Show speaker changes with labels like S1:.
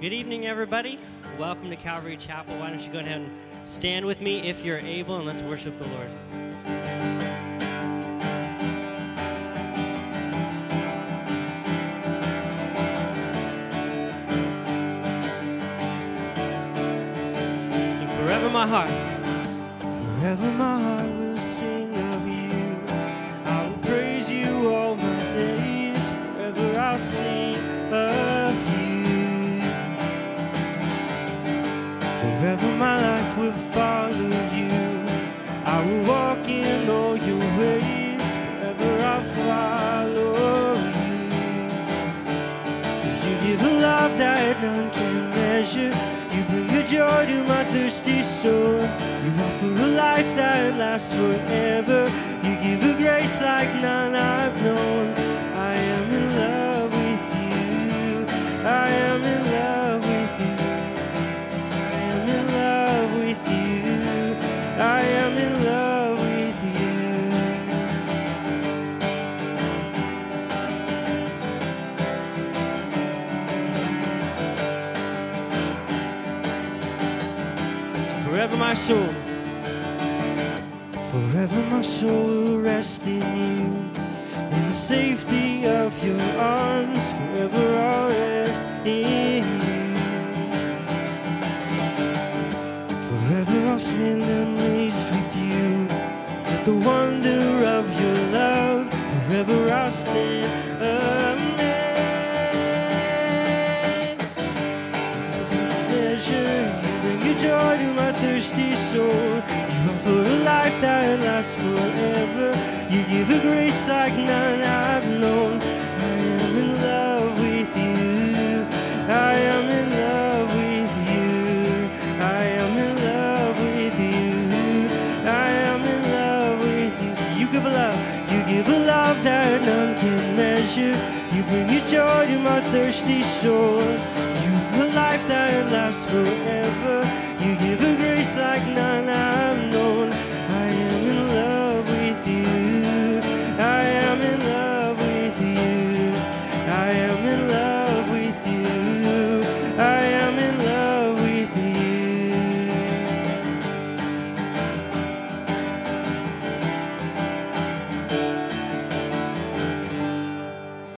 S1: Good evening, everybody. Welcome to Calvary Chapel. Why don't you go ahead and stand with me if you're able, and let's worship the Lord. Sing forever my heart.
S2: Forever my heart give a love that none can measure. You bring a joy to my thirsty soul. You offer a life that lasts forever. You give a grace like none
S1: Forever my soul.
S2: Forever my soul will rest in you. In the safety of your arms, forever I'll rest in you. Forever I'll stand amazed with you. At the wonder of your love, forever I'll stand amazed. Joy to my thirsty soul. You offer a life that lasts forever. You give a grace like none I've known. I am in love with you. I am in love with you. I am in love with you. I am in love with you. So you give a love, you give a love that none can measure. You bring your joy to my thirsty soul. You have a life that lasts forever.